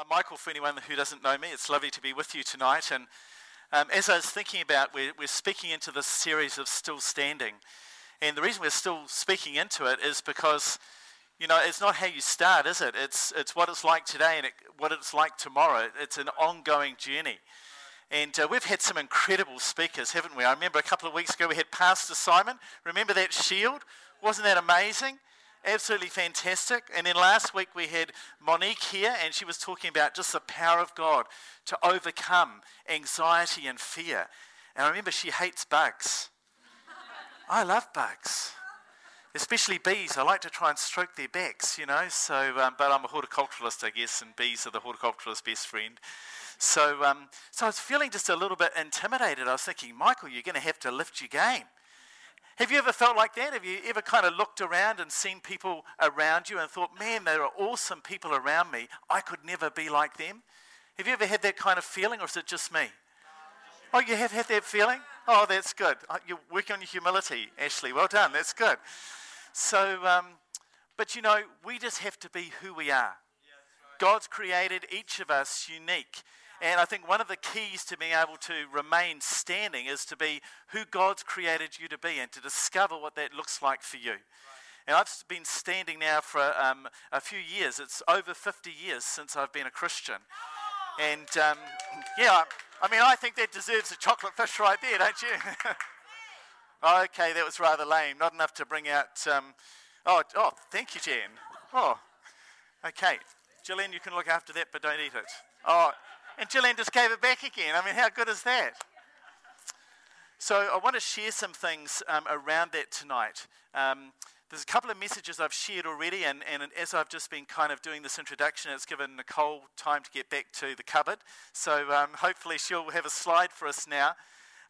I'm Michael, for anyone who doesn't know me. It's lovely to be with you tonight. And um, as I was thinking about, we're, we're speaking into this series of Still Standing. And the reason we're still speaking into it is because, you know, it's not how you start, is it? It's, it's what it's like today and it, what it's like tomorrow. It's an ongoing journey. And uh, we've had some incredible speakers, haven't we? I remember a couple of weeks ago we had Pastor Simon. Remember that shield? Wasn't that amazing? Absolutely fantastic. And then last week we had Monique here, and she was talking about just the power of God to overcome anxiety and fear. And I remember she hates bugs. I love bugs, especially bees. I like to try and stroke their backs, you know. So, um, but I'm a horticulturalist, I guess, and bees are the horticulturalist's best friend. So, um, so I was feeling just a little bit intimidated. I was thinking, Michael, you're going to have to lift your game. Have you ever felt like that? Have you ever kind of looked around and seen people around you and thought, man, there are awesome people around me. I could never be like them? Have you ever had that kind of feeling, or is it just me? Oh, you have had that feeling? Oh, that's good. Uh, you're working on your humility, Ashley. Well done. That's good. So, um, but you know, we just have to be who we are. God's created each of us unique. And I think one of the keys to being able to remain standing is to be who God's created you to be and to discover what that looks like for you. And I've been standing now for um, a few years. It's over 50 years since I've been a Christian. And um, yeah, I mean, I think that deserves a chocolate fish right there, don't you? okay, that was rather lame. Not enough to bring out. Um, oh, oh, thank you, Jan. Oh, okay. Gillian, you can look after that, but don't eat it. Oh, and Gillian just gave it back again. I mean, how good is that? So I want to share some things um, around that tonight. Um, there's a couple of messages I've shared already, and, and as I've just been kind of doing this introduction, it's given Nicole time to get back to the cupboard. So um, hopefully she'll have a slide for us now.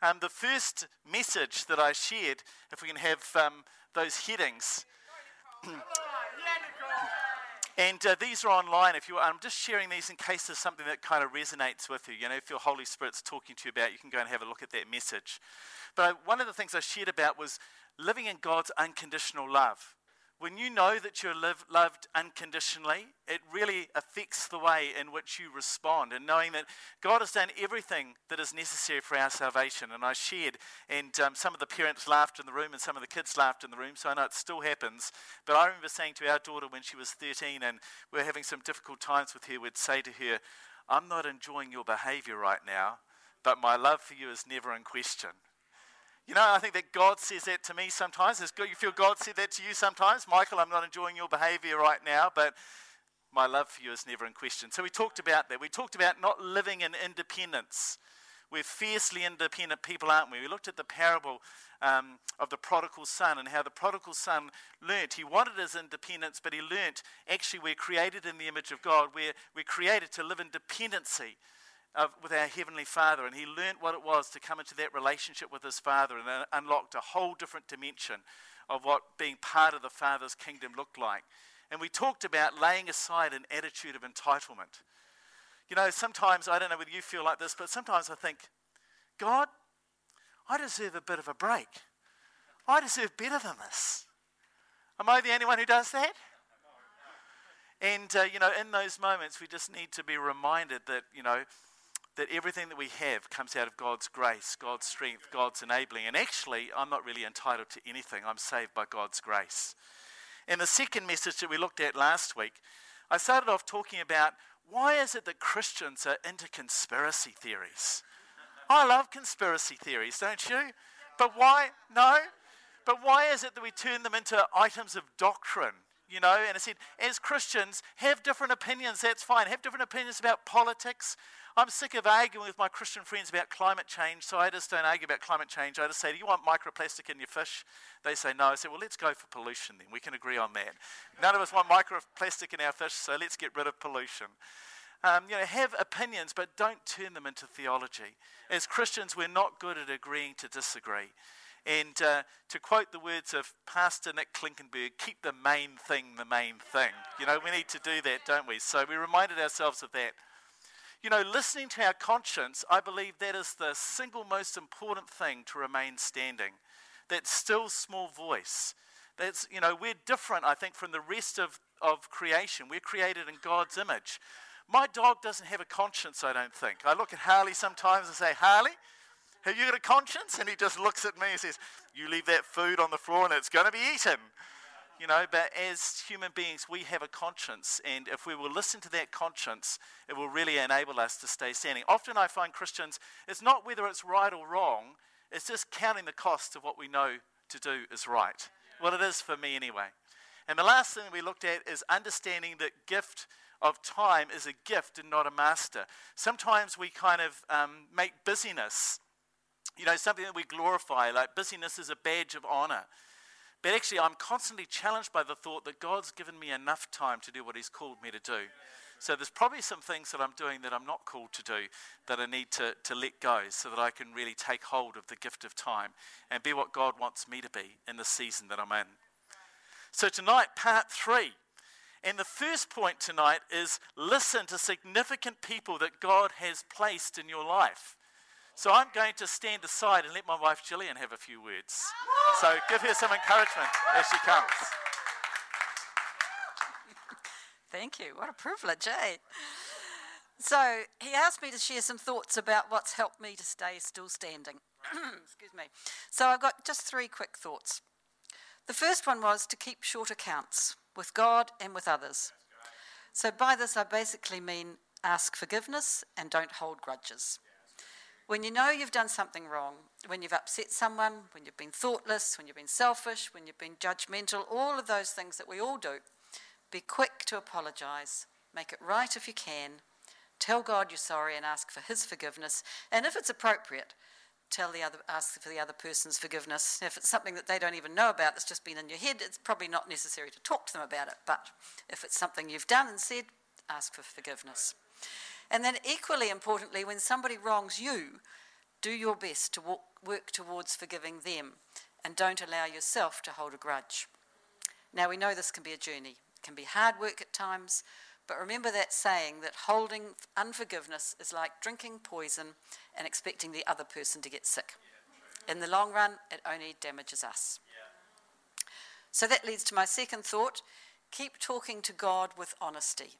Um, the first message that I shared, if we can have um, those headings. And uh, these are online. If you, I'm just sharing these in case there's something that kind of resonates with you. You know, if your Holy Spirit's talking to you about, you can go and have a look at that message. But I, one of the things I shared about was living in God's unconditional love when you know that you're live, loved unconditionally, it really affects the way in which you respond. And knowing that God has done everything that is necessary for our salvation. And I shared, and um, some of the parents laughed in the room, and some of the kids laughed in the room, so I know it still happens. But I remember saying to our daughter when she was 13, and we were having some difficult times with her, we'd say to her, I'm not enjoying your behavior right now, but my love for you is never in question. You know, I think that God says that to me sometimes. You feel God said that to you sometimes? Michael, I'm not enjoying your behavior right now, but my love for you is never in question. So we talked about that. We talked about not living in independence. We're fiercely independent people, aren't we? We looked at the parable um, of the prodigal son and how the prodigal son learnt. He wanted his independence, but he learnt actually we're created in the image of God. We're, we're created to live in dependency of, with our Heavenly Father, and he learnt what it was to come into that relationship with his Father and uh, unlocked a whole different dimension of what being part of the Father's kingdom looked like. And we talked about laying aside an attitude of entitlement. You know, sometimes, I don't know whether you feel like this, but sometimes I think, God, I deserve a bit of a break. I deserve better than this. Am I the only one who does that? And, uh, you know, in those moments, we just need to be reminded that, you know, that everything that we have comes out of God's grace, God's strength, God's enabling. And actually, I'm not really entitled to anything. I'm saved by God's grace. In the second message that we looked at last week, I started off talking about why is it that Christians are into conspiracy theories? I love conspiracy theories, don't you? But why? No? But why is it that we turn them into items of doctrine? You know, and I said, as Christians, have different opinions, that's fine. Have different opinions about politics, I'm sick of arguing with my Christian friends about climate change, so I just don't argue about climate change. I just say, Do you want microplastic in your fish? They say no. I say, Well, let's go for pollution then. We can agree on that. None of us want microplastic in our fish, so let's get rid of pollution. Um, you know, have opinions, but don't turn them into theology. As Christians, we're not good at agreeing to disagree. And uh, to quote the words of Pastor Nick Klinkenberg, keep the main thing the main thing. You know, we need to do that, don't we? So we reminded ourselves of that. You know, listening to our conscience, I believe that is the single most important thing to remain standing. That still small voice. That's, you know, we're different, I think, from the rest of, of creation. We're created in God's image. My dog doesn't have a conscience, I don't think. I look at Harley sometimes and say, Harley, have you got a conscience? And he just looks at me and says, You leave that food on the floor and it's going to be eaten. You know, but as human beings, we have a conscience. And if we will listen to that conscience, it will really enable us to stay standing. Often I find Christians, it's not whether it's right or wrong, it's just counting the cost of what we know to do is right. Well, it is for me anyway. And the last thing we looked at is understanding that gift of time is a gift and not a master. Sometimes we kind of um, make busyness, you know, something that we glorify, like busyness is a badge of honor. But actually, I'm constantly challenged by the thought that God's given me enough time to do what He's called me to do. So there's probably some things that I'm doing that I'm not called to do that I need to, to let go so that I can really take hold of the gift of time and be what God wants me to be in the season that I'm in. So tonight, part three. And the first point tonight is listen to significant people that God has placed in your life. So I'm going to stand aside and let my wife Gillian have a few words. So give her some encouragement as she comes. Thank you. What a privilege, eh? So he asked me to share some thoughts about what's helped me to stay still standing. Excuse me. So I've got just three quick thoughts. The first one was to keep short accounts with God and with others. So by this, I basically mean ask forgiveness and don't hold grudges. When you know you've done something wrong, when you've upset someone, when you've been thoughtless, when you've been selfish, when you've been judgmental, all of those things that we all do, be quick to apologise. Make it right if you can. Tell God you're sorry and ask for His forgiveness. And if it's appropriate, tell the other, ask for the other person's forgiveness. If it's something that they don't even know about that's just been in your head, it's probably not necessary to talk to them about it. But if it's something you've done and said, ask for forgiveness. And then, equally importantly, when somebody wrongs you, do your best to walk, work towards forgiving them and don't allow yourself to hold a grudge. Now, we know this can be a journey. It can be hard work at times, but remember that saying that holding unforgiveness is like drinking poison and expecting the other person to get sick. In the long run, it only damages us. So that leads to my second thought keep talking to God with honesty.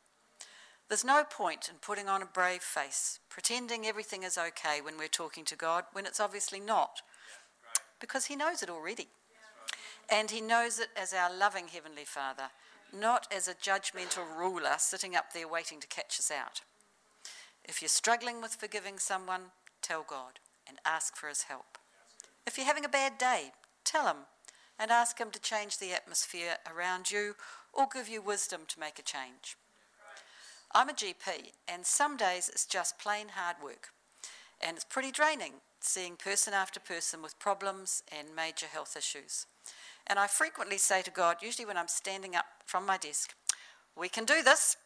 There's no point in putting on a brave face, pretending everything is okay when we're talking to God when it's obviously not, because He knows it already. And He knows it as our loving Heavenly Father not as a judgmental ruler sitting up there waiting to catch us out. If you're struggling with forgiving someone, tell God and ask for his help. If you're having a bad day, tell him and ask him to change the atmosphere around you or give you wisdom to make a change. I'm a GP, and some days it's just plain hard work. And it's pretty draining seeing person after person with problems and major health issues. And I frequently say to God, usually when I'm standing up from my desk, we can do this.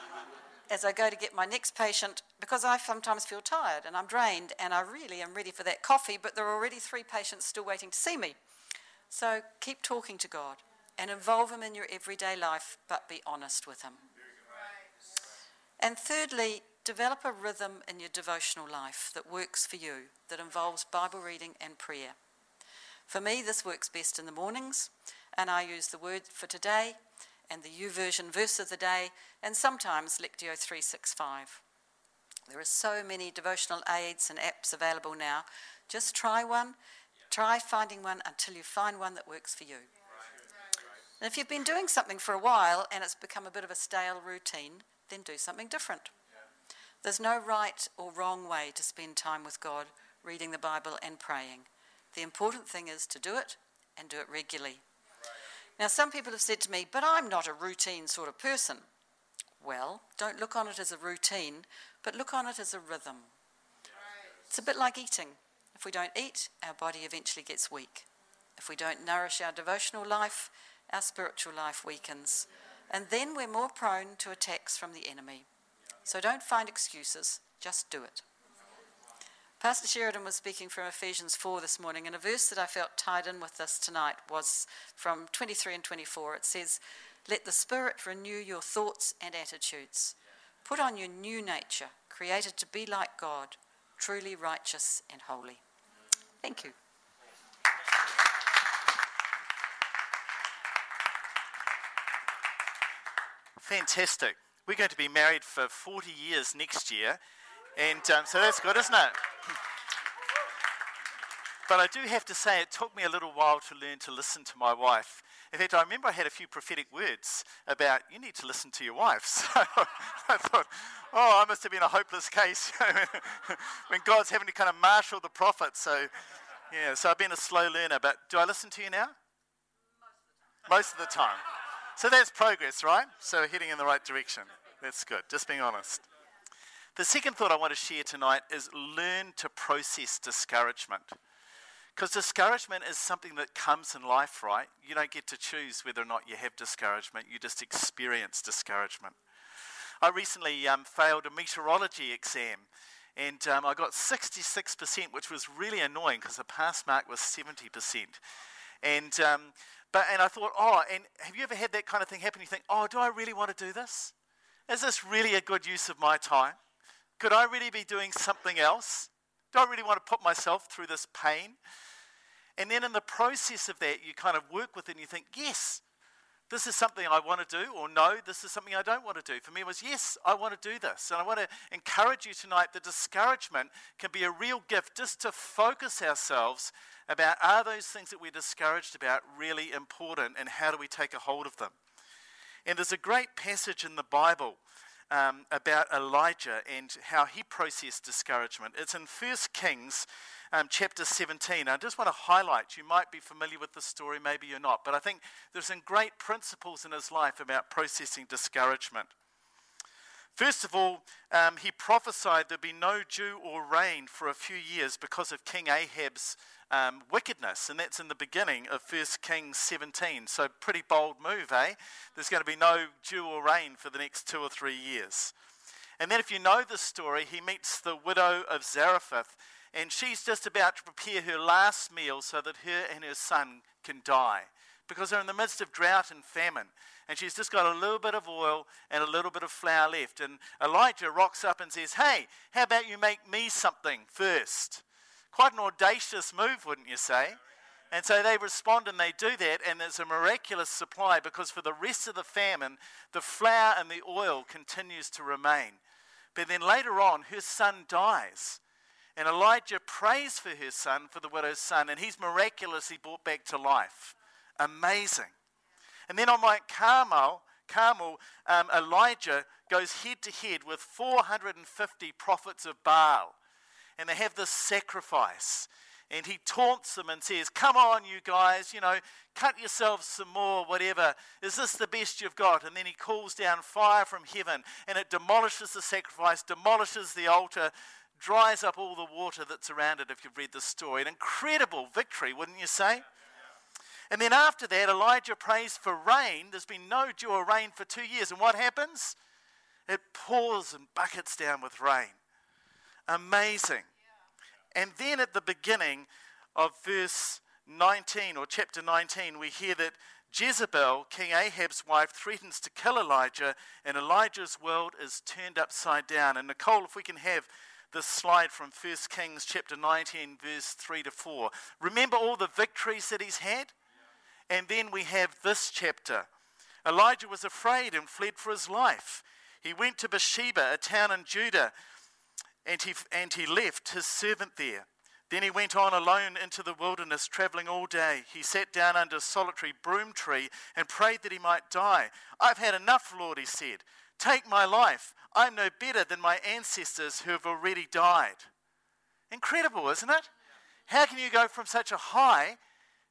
As I go to get my next patient, because I sometimes feel tired and I'm drained and I really am ready for that coffee, but there are already three patients still waiting to see me. So keep talking to God and involve Him in your everyday life, but be honest with Him. And thirdly, develop a rhythm in your devotional life that works for you, that involves Bible reading and prayer. For me, this works best in the mornings, and I use the word for today and the YouVersion verse of the day, and sometimes Lectio 365. There are so many devotional aids and apps available now. Just try one. Try finding one until you find one that works for you. And if you've been doing something for a while and it's become a bit of a stale routine, then do something different. There's no right or wrong way to spend time with God, reading the Bible and praying. The important thing is to do it and do it regularly. Now, some people have said to me, but I'm not a routine sort of person. Well, don't look on it as a routine, but look on it as a rhythm. It's a bit like eating. If we don't eat, our body eventually gets weak. If we don't nourish our devotional life, our spiritual life weakens. And then we're more prone to attacks from the enemy. So don't find excuses, just do it. Pastor Sheridan was speaking from Ephesians 4 this morning, and a verse that I felt tied in with this tonight was from 23 and 24. It says, Let the Spirit renew your thoughts and attitudes. Put on your new nature, created to be like God, truly righteous and holy. Thank you. Fantastic. We're going to be married for 40 years next year, and um, so that's good, isn't it? But I do have to say, it took me a little while to learn to listen to my wife. In fact, I remember I had a few prophetic words about you need to listen to your wife. So I thought, oh, I must have been a hopeless case when God's having to kind of marshal the prophets. So, yeah, so I've been a slow learner. But do I listen to you now? Most of the time. So that's progress, right? So we're heading in the right direction. That's good, just being honest. The second thought I want to share tonight is learn to process discouragement. Because discouragement is something that comes in life, right? You don't get to choose whether or not you have discouragement, you just experience discouragement. I recently um, failed a meteorology exam and um, I got 66%, which was really annoying because the pass mark was 70%. And, um, but, and I thought, oh, and have you ever had that kind of thing happen? You think, oh, do I really want to do this? Is this really a good use of my time? Could I really be doing something else? Do I really want to put myself through this pain? And then in the process of that, you kind of work with it and you think, yes, this is something I want to do, or no, this is something I don't want to do. For me, it was, yes, I want to do this. And I want to encourage you tonight that discouragement can be a real gift just to focus ourselves about are those things that we're discouraged about really important and how do we take a hold of them? And there's a great passage in the Bible um, about Elijah and how he processed discouragement. It's in 1 Kings um, chapter 17. I just want to highlight, you might be familiar with the story, maybe you're not, but I think there's some great principles in his life about processing discouragement. First of all, um, he prophesied there'd be no dew or rain for a few years because of King Ahab's um, wickedness, and that's in the beginning of 1 Kings 17. So, pretty bold move, eh? There's going to be no dew or rain for the next two or three years. And then, if you know the story, he meets the widow of Zarephath, and she's just about to prepare her last meal so that her and her son can die because they're in the midst of drought and famine. And she's just got a little bit of oil and a little bit of flour left. And Elijah rocks up and says, Hey, how about you make me something first? Quite an audacious move, wouldn't you say? And so they respond and they do that, and there's a miraculous supply because for the rest of the famine, the flour and the oil continues to remain. But then later on, her son dies. And Elijah prays for her son, for the widow's son, and he's miraculously brought back to life. Amazing. And then on Mount Carmel, Carmel, um, Elijah goes head to head with 450 prophets of Baal. And they have this sacrifice. And he taunts them and says, Come on, you guys, you know, cut yourselves some more, whatever. Is this the best you've got? And then he calls down fire from heaven and it demolishes the sacrifice, demolishes the altar, dries up all the water that's around it, if you've read the story. An incredible victory, wouldn't you say? And then after that, Elijah prays for rain. There's been no dew or rain for two years. And what happens? It pours and buckets down with rain. Amazing. And then at the beginning of verse 19 or chapter 19, we hear that Jezebel, King Ahab's wife, threatens to kill Elijah, and Elijah's world is turned upside down. And Nicole, if we can have this slide from 1 Kings chapter 19, verse 3 to 4. Remember all the victories that he's had? And then we have this chapter. Elijah was afraid and fled for his life. He went to Beersheba, a town in Judah, and he, and he left his servant there. Then he went on alone into the wilderness, traveling all day. He sat down under a solitary broom tree and prayed that he might die. I've had enough, Lord, he said. Take my life. I'm no better than my ancestors who have already died. Incredible, isn't it? How can you go from such a high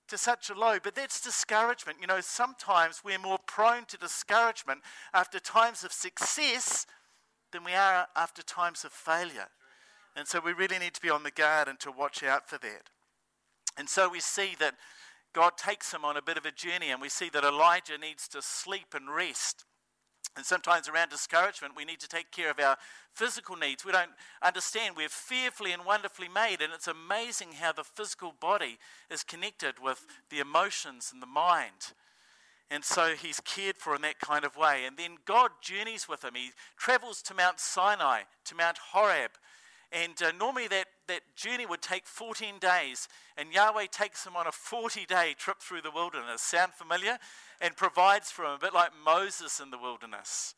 to such a low? But that's discouragement. You know, sometimes we're more prone to discouragement after times of success than we are after times of failure. And so we really need to be on the guard and to watch out for that. And so we see that God takes him on a bit of a journey, and we see that Elijah needs to sleep and rest. And sometimes around discouragement, we need to take care of our physical needs. We don't understand we're fearfully and wonderfully made, and it's amazing how the physical body is connected with the emotions and the mind. And so he's cared for in that kind of way. And then God journeys with him. He travels to Mount Sinai, to Mount Horeb, and uh, normally that, that journey would take 14 days, and Yahweh takes him on a 40 day trip through the wilderness. Sound familiar? And provides for him, a bit like Moses in the wilderness.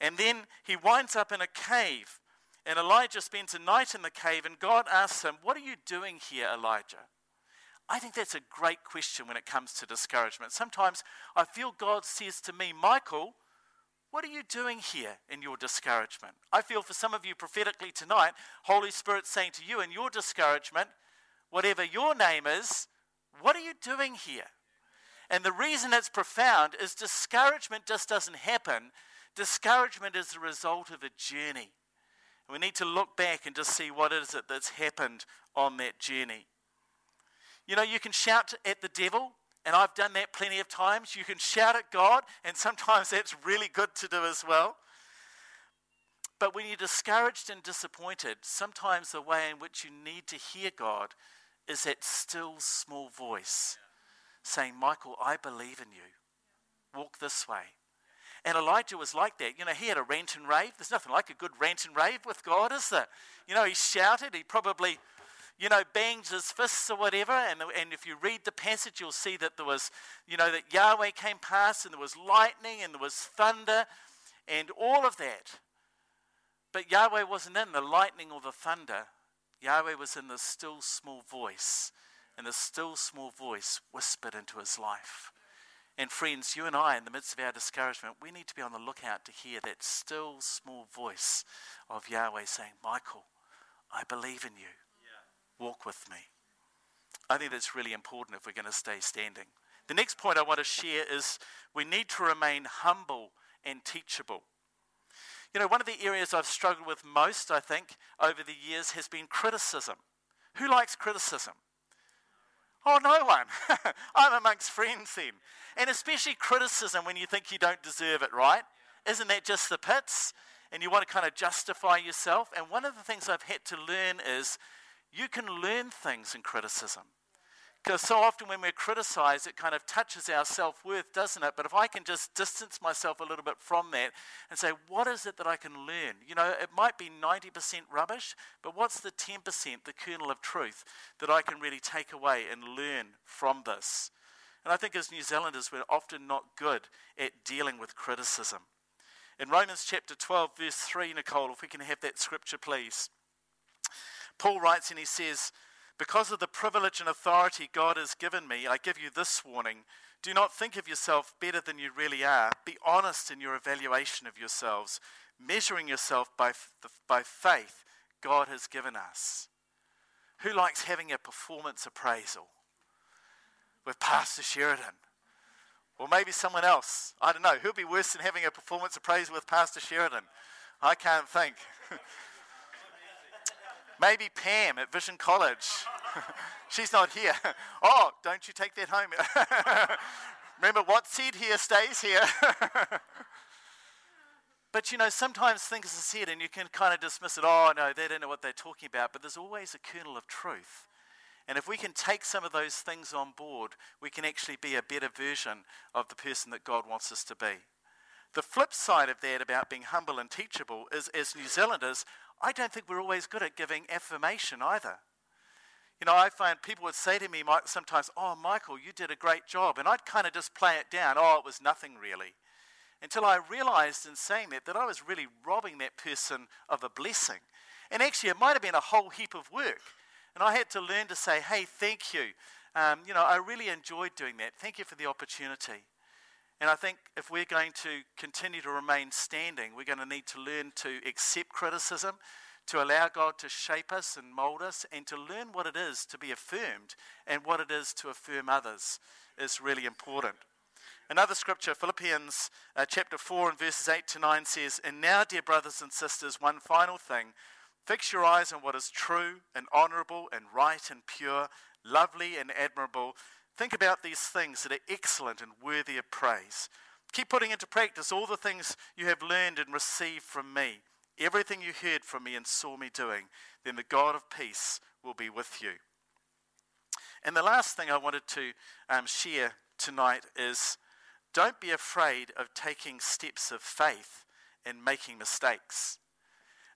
And then he winds up in a cave. And Elijah spends a night in the cave, and God asks him, What are you doing here, Elijah? I think that's a great question when it comes to discouragement. Sometimes I feel God says to me, Michael, what are you doing here in your discouragement? I feel for some of you prophetically tonight, Holy Spirit saying to you in your discouragement, whatever your name is, what are you doing here? And the reason it's profound is discouragement just doesn't happen. Discouragement is the result of a journey. We need to look back and just see what is it that's happened on that journey. You know, you can shout at the devil, and I've done that plenty of times. You can shout at God, and sometimes that's really good to do as well. But when you're discouraged and disappointed, sometimes the way in which you need to hear God is that still small voice saying, Michael, I believe in you. Walk this way. And Elijah was like that. You know, he had a rant and rave. There's nothing like a good rant and rave with God, is there? You know, he shouted. He probably, you know, banged his fists or whatever. And, and if you read the passage, you'll see that there was, you know, that Yahweh came past and there was lightning and there was thunder and all of that. But Yahweh wasn't in the lightning or the thunder. Yahweh was in the still small voice. And the still small voice whispered into his life. And friends, you and I, in the midst of our discouragement, we need to be on the lookout to hear that still small voice of Yahweh saying, Michael, I believe in you. Walk with me. I think that's really important if we're going to stay standing. The next point I want to share is we need to remain humble and teachable. You know, one of the areas I've struggled with most, I think, over the years has been criticism. Who likes criticism? Oh, no one. I'm amongst friends then. And especially criticism when you think you don't deserve it, right? Isn't that just the pits? And you want to kind of justify yourself. And one of the things I've had to learn is you can learn things in criticism. Because so often when we're criticized, it kind of touches our self worth, doesn't it? But if I can just distance myself a little bit from that and say, what is it that I can learn? You know, it might be 90% rubbish, but what's the 10%, the kernel of truth, that I can really take away and learn from this? And I think as New Zealanders, we're often not good at dealing with criticism. In Romans chapter 12, verse 3, Nicole, if we can have that scripture, please. Paul writes and he says, because of the privilege and authority God has given me, I give you this warning. Do not think of yourself better than you really are. Be honest in your evaluation of yourselves, measuring yourself by, by faith God has given us. Who likes having a performance appraisal with Pastor Sheridan? Or maybe someone else. I don't know. Who'll be worse than having a performance appraisal with Pastor Sheridan? I can't think. Maybe Pam at Vision College. She's not here. Oh, don't you take that home. Remember, what seed here stays here. but you know, sometimes things are said and you can kind of dismiss it. Oh, no, they don't know what they're talking about. But there's always a kernel of truth. And if we can take some of those things on board, we can actually be a better version of the person that God wants us to be. The flip side of that about being humble and teachable is, as New Zealanders, I don't think we're always good at giving affirmation either. You know, I find people would say to me sometimes, Oh, Michael, you did a great job. And I'd kind of just play it down. Oh, it was nothing really. Until I realized in saying that that I was really robbing that person of a blessing. And actually, it might have been a whole heap of work. And I had to learn to say, Hey, thank you. Um, you know, I really enjoyed doing that. Thank you for the opportunity. And I think if we're going to continue to remain standing, we're going to need to learn to accept criticism, to allow God to shape us and mold us, and to learn what it is to be affirmed and what it is to affirm others is really important. Another scripture, Philippians uh, chapter 4 and verses 8 to 9 says, And now, dear brothers and sisters, one final thing. Fix your eyes on what is true and honorable and right and pure, lovely and admirable. Think about these things that are excellent and worthy of praise. Keep putting into practice all the things you have learned and received from me, everything you heard from me and saw me doing. Then the God of peace will be with you. And the last thing I wanted to um, share tonight is don't be afraid of taking steps of faith and making mistakes.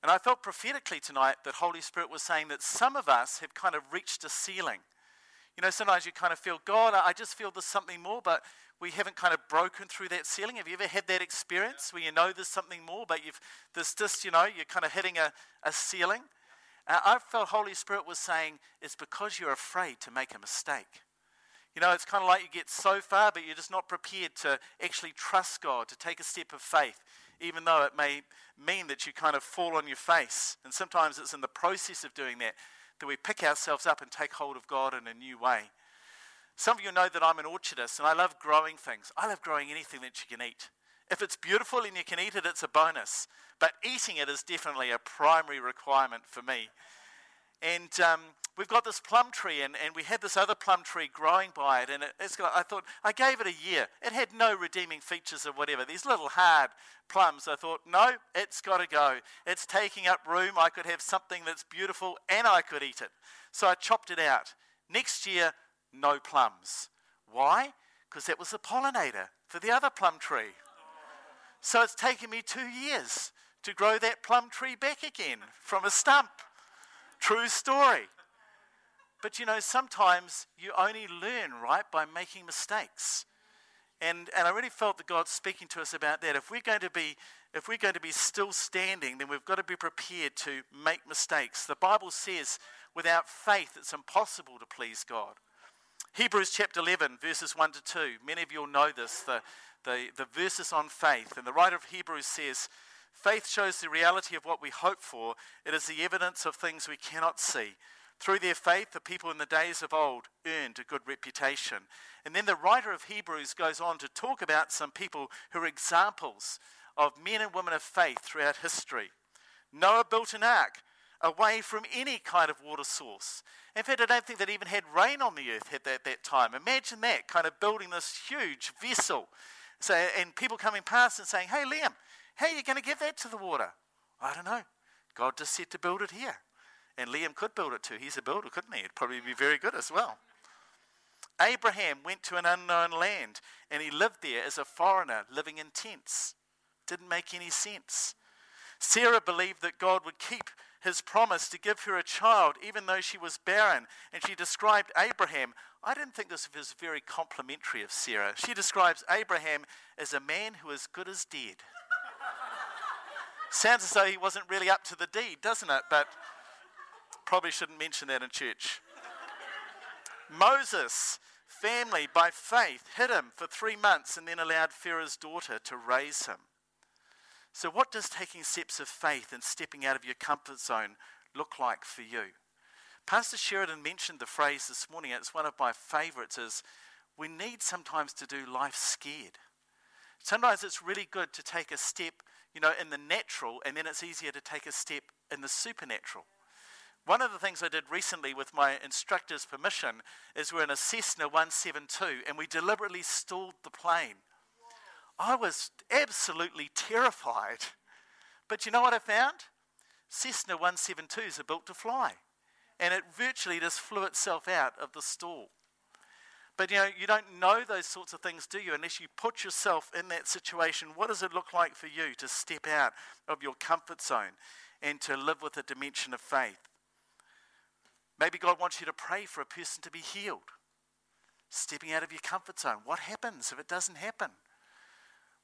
And I felt prophetically tonight that Holy Spirit was saying that some of us have kind of reached a ceiling You know, sometimes you kind of feel, God, I just feel there's something more, but we haven't kind of broken through that ceiling. Have you ever had that experience where you know there's something more, but you've there's just, you know, you're kind of hitting a, a ceiling? Uh, I felt Holy Spirit was saying, it's because you're afraid to make a mistake. You know, it's kind of like you get so far, but you're just not prepared to actually trust God, to take a step of faith, even though it may mean that you kind of fall on your face. And sometimes it's in the process of doing that that we pick ourselves up and take hold of God in a new way. Some of you know that I'm an orchardist and I love growing things. I love growing anything that you can eat. If it's beautiful and you can eat it, it's a bonus. But eating it is definitely a primary requirement for me. And um, we've got this plum tree, and, and we had this other plum tree growing by it. And it, it's got, I thought, I gave it a year. It had no redeeming features or whatever. These little hard plums. I thought, no, it's got to go. It's taking up room. I could have something that's beautiful and I could eat it. So I chopped it out. Next year, no plums. Why? Because that was the pollinator for the other plum tree. So it's taken me two years to grow that plum tree back again from a stump. True story. But you know, sometimes you only learn, right, by making mistakes. And, and I really felt that God's speaking to us about that. If we're going to be if we're going to be still standing, then we've got to be prepared to make mistakes. The Bible says without faith it's impossible to please God. Hebrews chapter 11, verses 1 to 2. Many of you will know this, the, the, the verses on faith. And the writer of Hebrews says, Faith shows the reality of what we hope for, it is the evidence of things we cannot see. Through their faith, the people in the days of old earned a good reputation. And then the writer of Hebrews goes on to talk about some people who are examples of men and women of faith throughout history. Noah built an ark away from any kind of water source. In fact, I don't think that even had rain on the earth at that, that time. Imagine that, kind of building this huge vessel. So, and people coming past and saying, Hey, Liam, how are you going to give that to the water? I don't know. God just said to build it here. And Liam could build it too. He's a builder, couldn't he? It'd probably be very good as well. Abraham went to an unknown land and he lived there as a foreigner living in tents. Didn't make any sense. Sarah believed that God would keep his promise to give her a child even though she was barren. And she described Abraham, I didn't think this was very complimentary of Sarah. She describes Abraham as a man who is good as dead. Sounds as though he wasn't really up to the deed, doesn't it? But probably shouldn't mention that in church. Moses, family by faith, hid him for three months and then allowed Pharaoh's daughter to raise him. So, what does taking steps of faith and stepping out of your comfort zone look like for you? Pastor Sheridan mentioned the phrase this morning, it's one of my favorites, is we need sometimes to do life scared. Sometimes it's really good to take a step, you know, in the natural, and then it's easier to take a step in the supernatural. One of the things I did recently with my instructor's permission is we're in a Cessna 172 and we deliberately stalled the plane I was absolutely terrified. But you know what I found? Cessna 172s are built to fly. And it virtually just flew itself out of the stall. But you know, you don't know those sorts of things, do you? Unless you put yourself in that situation. What does it look like for you to step out of your comfort zone and to live with a dimension of faith? Maybe God wants you to pray for a person to be healed. Stepping out of your comfort zone. What happens if it doesn't happen?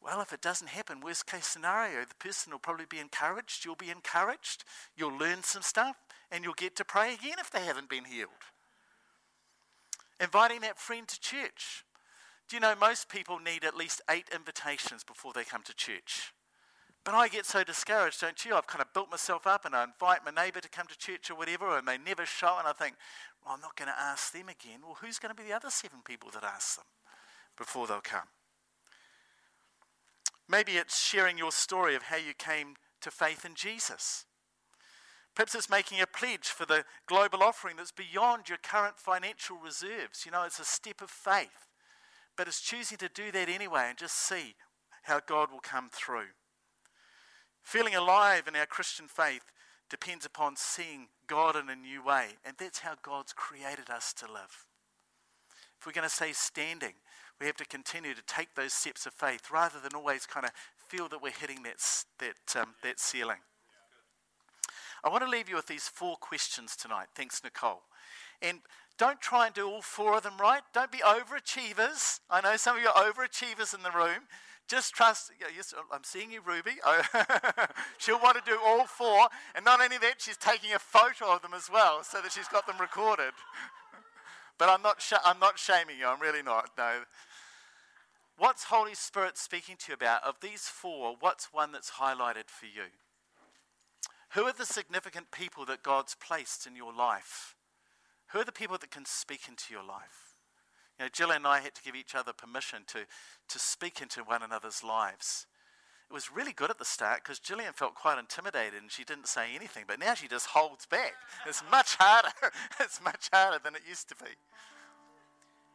Well, if it doesn't happen, worst case scenario, the person will probably be encouraged, you'll be encouraged, you'll learn some stuff, and you'll get to pray again if they haven't been healed. Inviting that friend to church. Do you know most people need at least eight invitations before they come to church? But I get so discouraged, don't you? I've kind of built myself up and I invite my neighbour to come to church or whatever, and they never show, and I think, well, I'm not going to ask them again. Well, who's going to be the other seven people that ask them before they'll come? Maybe it's sharing your story of how you came to faith in Jesus. Perhaps it's making a pledge for the global offering that's beyond your current financial reserves. You know, it's a step of faith. But it's choosing to do that anyway and just see how God will come through. Feeling alive in our Christian faith depends upon seeing God in a new way. And that's how God's created us to live. If we're going to stay standing, we have to continue to take those steps of faith rather than always kind of feel that we're hitting that, that, um, that ceiling. I want to leave you with these four questions tonight. Thanks, Nicole. And don't try and do all four of them right. Don't be overachievers. I know some of you are overachievers in the room. Just trust. Yes, I'm seeing you, Ruby. She'll want to do all four. And not only that, she's taking a photo of them as well so that she's got them recorded. but I'm not, sh- I'm not shaming you. I'm really not. No. What's Holy Spirit speaking to you about? Of these four, what's one that's highlighted for you? Who are the significant people that God's placed in your life? Who are the people that can speak into your life? You know, Jill and I had to give each other permission to, to speak into one another's lives. It was really good at the start because Gillian felt quite intimidated and she didn't say anything, but now she just holds back. It's much harder. it's much harder than it used to be.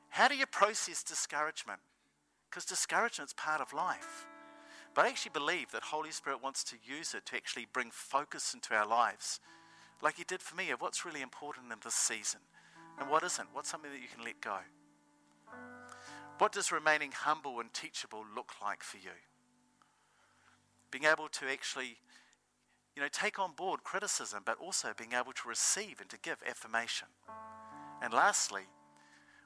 How do you process discouragement? Because discouragement's part of life. But I actually believe that Holy Spirit wants to use it to actually bring focus into our lives, like He did for me, of what's really important in this season and what isn't. What's something that you can let go? What does remaining humble and teachable look like for you? Being able to actually, you know, take on board criticism, but also being able to receive and to give affirmation. And lastly,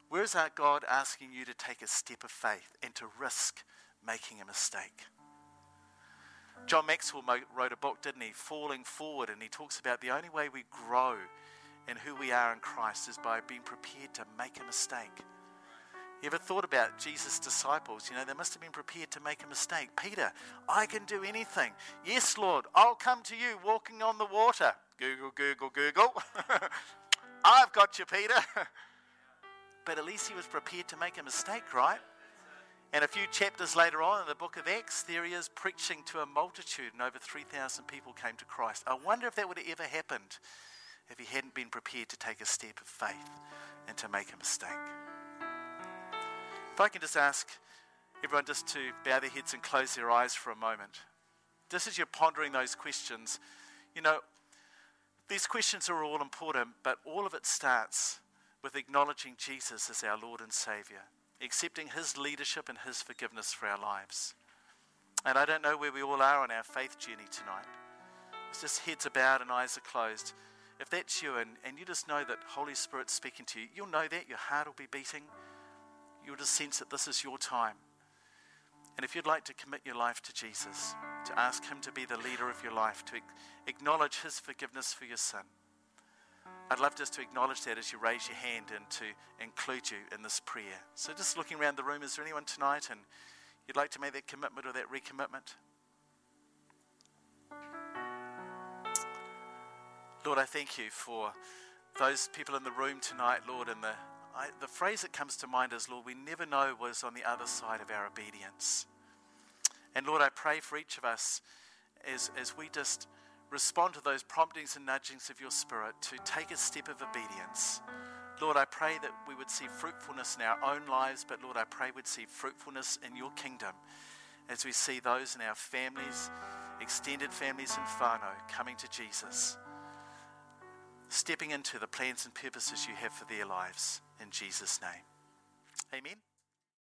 where is our God asking you to take a step of faith and to risk making a mistake? John Maxwell wrote a book, didn't he? Falling Forward, and he talks about the only way we grow in who we are in Christ is by being prepared to make a mistake. You ever thought about Jesus' disciples? You know, they must have been prepared to make a mistake. Peter, I can do anything. Yes, Lord, I'll come to you walking on the water. Google, Google, Google. I've got you, Peter. but at least he was prepared to make a mistake, right? And a few chapters later on in the book of Acts, there he is preaching to a multitude, and over 3,000 people came to Christ. I wonder if that would have ever happened if he hadn't been prepared to take a step of faith and to make a mistake. If I can just ask everyone just to bow their heads and close their eyes for a moment. Just as you're pondering those questions, you know, these questions are all important, but all of it starts with acknowledging Jesus as our Lord and Savior accepting His leadership and His forgiveness for our lives. And I don't know where we all are on our faith journey tonight. It's just heads are bowed and eyes are closed. If that's you and, and you just know that Holy Spirit's speaking to you, you'll know that. Your heart will be beating. You'll just sense that this is your time. And if you'd like to commit your life to Jesus, to ask Him to be the leader of your life, to acknowledge His forgiveness for your sin, I'd love just to acknowledge that as you raise your hand and to include you in this prayer. So, just looking around the room, is there anyone tonight and you'd like to make that commitment or that recommitment? Lord, I thank you for those people in the room tonight, Lord, and the, I, the phrase that comes to mind is, Lord, we never know what's on the other side of our obedience. And Lord, I pray for each of us as, as we just respond to those promptings and nudgings of your Spirit to take a step of obedience. Lord, I pray that we would see fruitfulness in our own lives, but Lord, I pray we'd see fruitfulness in your kingdom as we see those in our families, extended families in whānau coming to Jesus, stepping into the plans and purposes you have for their lives. In Jesus' name. Amen.